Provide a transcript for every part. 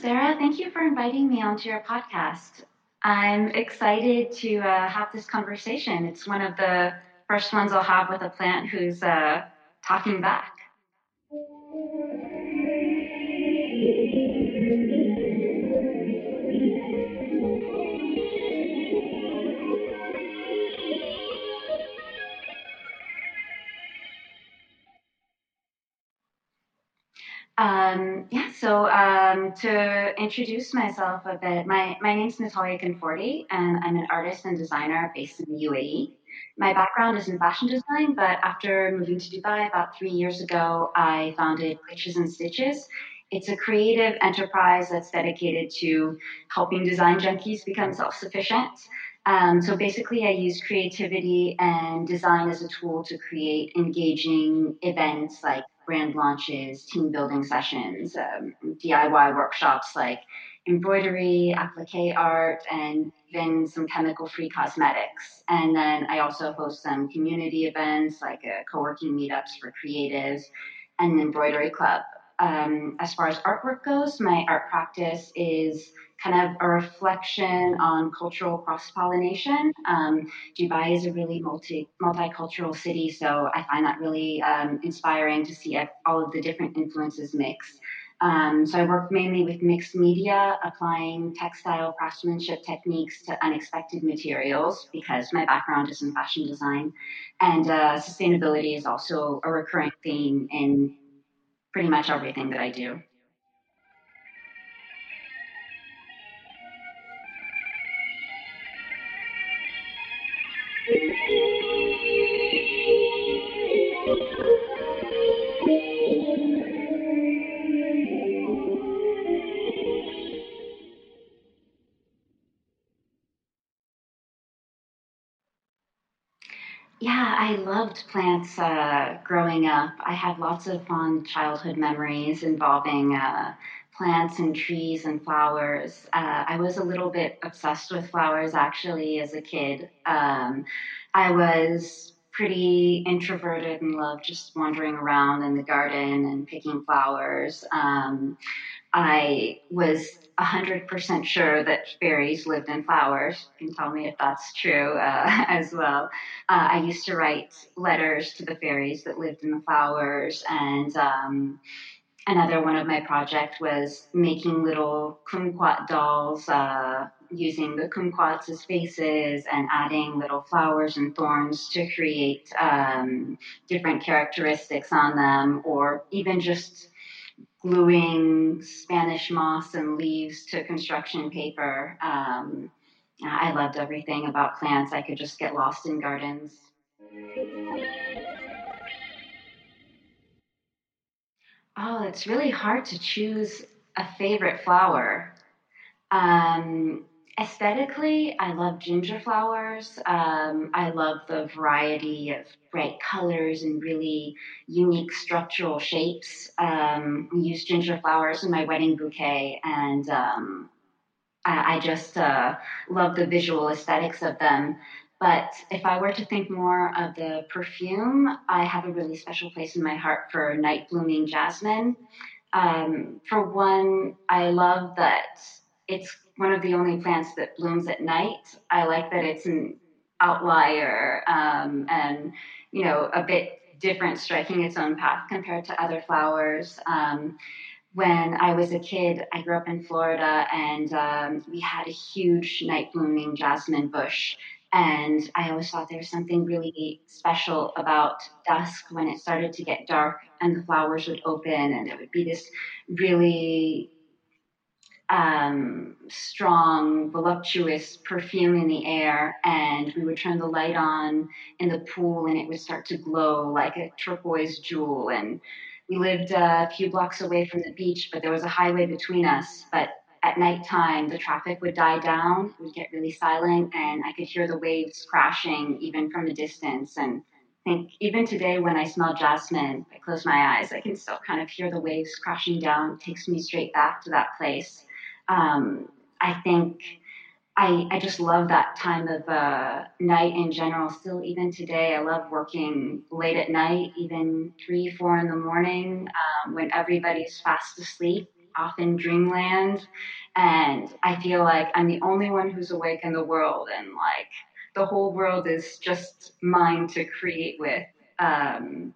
Sarah. Thank you for inviting me onto your podcast. I'm excited to uh, have this conversation. It's one of the first ones I'll have with a plant who's uh, talking back. Um, yeah, so um, to introduce myself a bit, my, my name's Natalia Conforti, and I'm an artist and designer based in the UAE. My background is in fashion design, but after moving to Dubai about three years ago, I founded Glitches and Stitches. It's a creative enterprise that's dedicated to helping design junkies become self sufficient. Um, so basically, I use creativity and design as a tool to create engaging events like brand launches, team building sessions, um, DIY workshops like embroidery, applique art, and even some chemical free cosmetics. And then I also host some community events like uh, co working meetups for creatives and an embroidery club. Um, as far as artwork goes, my art practice is kind of a reflection on cultural cross pollination. Um, Dubai is a really multi multicultural city, so I find that really um, inspiring to see all of the different influences mix. Um, so I work mainly with mixed media, applying textile craftsmanship techniques to unexpected materials because my background is in fashion design, and uh, sustainability is also a recurring theme in pretty much everything that I do. Yeah, I loved plants uh, growing up. I have lots of fond childhood memories involving uh, plants and trees and flowers. Uh, I was a little bit obsessed with flowers actually as a kid. Um, I was pretty introverted and loved just wandering around in the garden and picking flowers. Um, I was 100% sure that fairies lived in flowers. You can tell me if that's true uh, as well. Uh, I used to write letters to the fairies that lived in the flowers, and um, another one of my projects was making little kumquat dolls uh, using the kumquats as faces and adding little flowers and thorns to create um, different characteristics on them, or even just gluing Spanish moss and leaves to construction paper. Um, I loved everything about plants. I could just get lost in gardens. Oh, it's really hard to choose a favorite flower. Um, aesthetically, I love ginger flowers. Um, I love the variety of bright colors and really unique structural shapes. Um, we use ginger flowers in my wedding bouquet, and um, I, I, just uh, love the visual aesthetics of them. But if I were to think more of the perfume, I have a really special place in my heart for night blooming jasmine. Um, for one, I love that it's one of the only plants that blooms at night. I like that it's an outlier um, and, you know, a bit different, striking its own path compared to other flowers. Um, when I was a kid, I grew up in Florida and um, we had a huge night blooming jasmine bush. And I always thought there was something really special about dusk when it started to get dark and the flowers would open and there would be this really um, strong, voluptuous perfume in the air, and we would turn the light on in the pool, and it would start to glow like a turquoise jewel. And we lived a few blocks away from the beach, but there was a highway between us. But at nighttime, the traffic would die down, it would get really silent, and I could hear the waves crashing even from a distance. And I think even today, when I smell jasmine, I close my eyes, I can still kind of hear the waves crashing down. It takes me straight back to that place um, I think I, I just love that time of uh, night in general. Still, even today, I love working late at night, even three, four in the morning um, when everybody's fast asleep. Off in dreamland. And I feel like I'm the only one who's awake in the world, and like the whole world is just mine to create with. Um,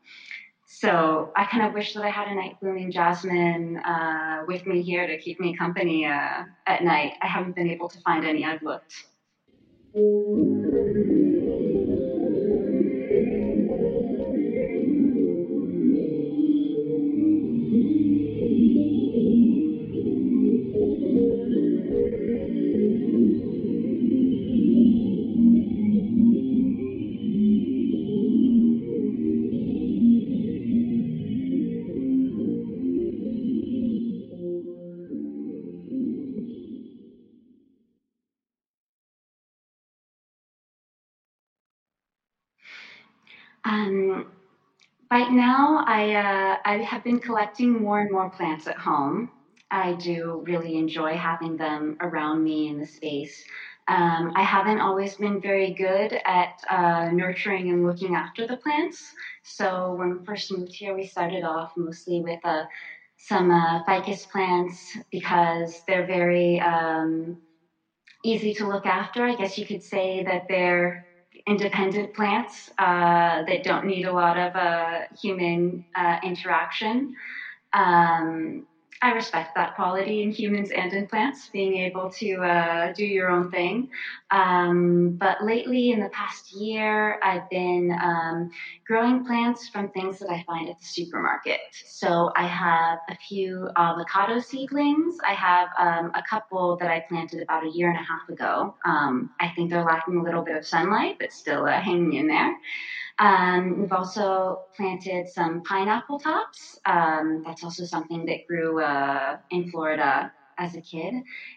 so I kind of wish that I had a night blooming jasmine uh, with me here to keep me company uh, at night. I haven't been able to find any. I've looked. I, uh, I have been collecting more and more plants at home. I do really enjoy having them around me in the space. Um, I haven't always been very good at uh, nurturing and looking after the plants. So when we first moved here, we started off mostly with uh, some uh, ficus plants because they're very um, easy to look after. I guess you could say that they're independent plants uh, that don't need a lot of uh, human uh, interaction. Um, I respect that quality in humans and in plants, being able to uh, do your own thing. Um, but lately, in the past year, I've been um, growing plants from things that I find at the supermarket. So I have a few avocado seedlings. I have um, a couple that I planted about a year and a half ago. Um, I think they're lacking a little bit of sunlight, but still uh, hanging in there. Um, we've also planted some pineapple tops. Um, that's also something that grew uh, in Florida as a kid.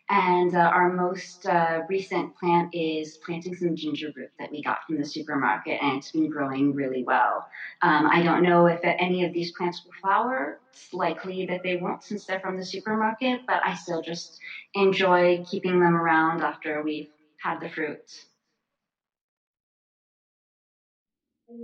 And uh, our most uh, recent plant is planting some ginger root that we got from the supermarket, and it's been growing really well. Um, I don't know if any of these plants will flower. It's likely that they won't since they're from the supermarket, but I still just enjoy keeping them around after we've had the fruits. Plants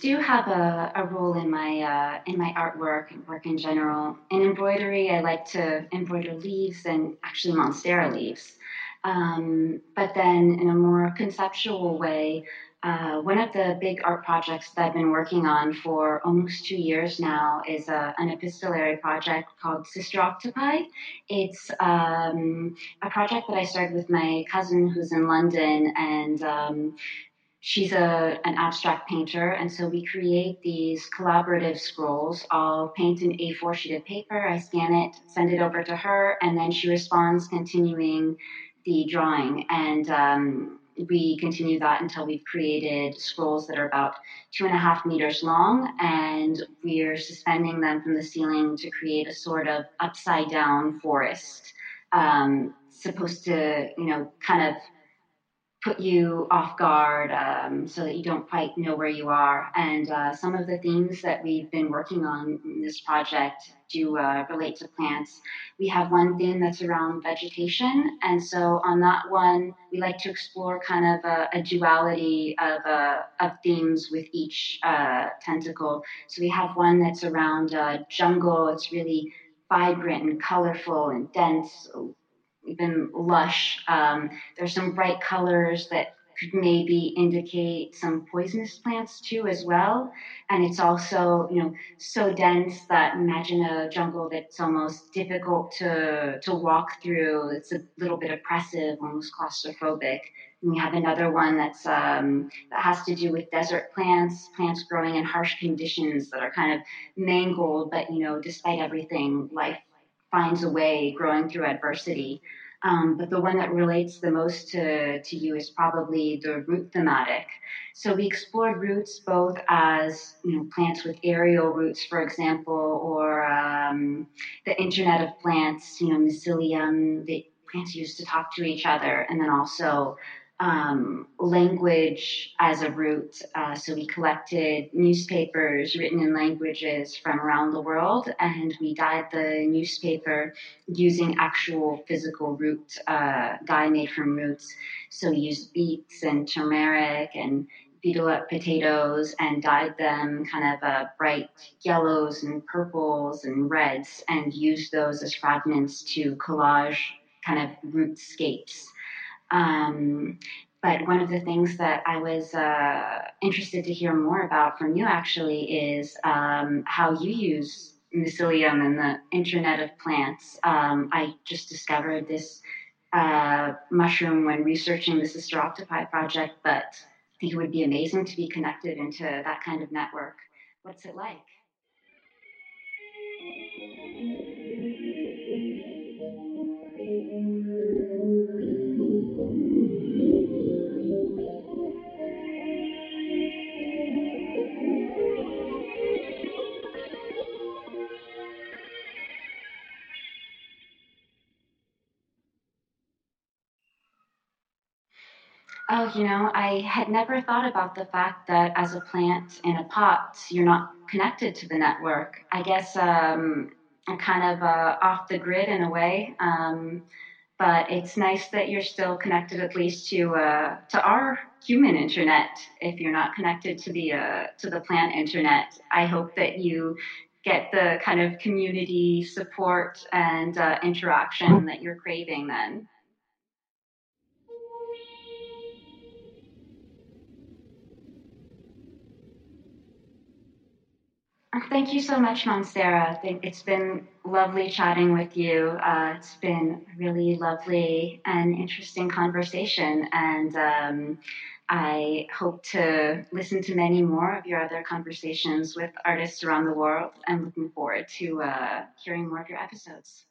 do have a, a role in my uh, in my artwork and work in general. In embroidery, I like to embroider leaves and actually monstera leaves. Um, but then, in a more conceptual way, uh, one of the big art projects that I've been working on for almost two years now is uh, an epistolary project called Sister Octopi. It's um, a project that I started with my cousin who's in London, and um, she's a, an abstract painter. And so we create these collaborative scrolls. I'll paint an A4 sheet of paper, I scan it, send it over to her, and then she responds, continuing the drawing. And um, we continue that until we've created scrolls that are about two and a half meters long, and we're suspending them from the ceiling to create a sort of upside down forest. Um, supposed to, you know, kind of put you off guard um, so that you don't quite know where you are. And uh, some of the themes that we've been working on in this project do uh, relate to plants. We have one theme that's around vegetation. And so on that one, we like to explore kind of a, a duality of, uh, of themes with each uh, tentacle. So we have one that's around uh, jungle. It's really vibrant and colorful and dense even lush. Um, there's some bright colors that could maybe indicate some poisonous plants too as well. And it's also, you know, so dense that imagine a jungle that's almost difficult to to walk through. It's a little bit oppressive, almost claustrophobic. And we have another one that's um, that has to do with desert plants, plants growing in harsh conditions that are kind of mangled, but you know, despite everything, life finds a way growing through adversity. Um, but the one that relates the most to, to you is probably the root thematic. So we explored roots both as you know, plants with aerial roots, for example, or um, the Internet of Plants, you know, mycelium, the plants used to talk to each other, and then also um, language as a root. Uh, so we collected newspapers written in languages from around the world, and we dyed the newspaper using actual physical root uh, dye made from roots. So we used beets and turmeric and beetle up potatoes and dyed them kind of uh, bright yellows and purples and reds and used those as fragments to collage kind of rootscapes. Um, but one of the things that I was uh, interested to hear more about from you actually is um, how you use mycelium and the Internet of Plants. Um, I just discovered this uh, mushroom when researching the Sister Octopi project, but I think it would be amazing to be connected into that kind of network. What's it like? Oh, you know, I had never thought about the fact that as a plant in a pot, you're not connected to the network. I guess um, I'm kind of uh, off the grid in a way. Um, but it's nice that you're still connected at least to uh, to our human internet. If you're not connected to the uh, to the plant internet, I hope that you get the kind of community support and uh, interaction that you're craving then. Thank you so much, Monstera. It's been lovely chatting with you. Uh, it's been really lovely and interesting conversation, and um, I hope to listen to many more of your other conversations with artists around the world. I'm looking forward to uh, hearing more of your episodes.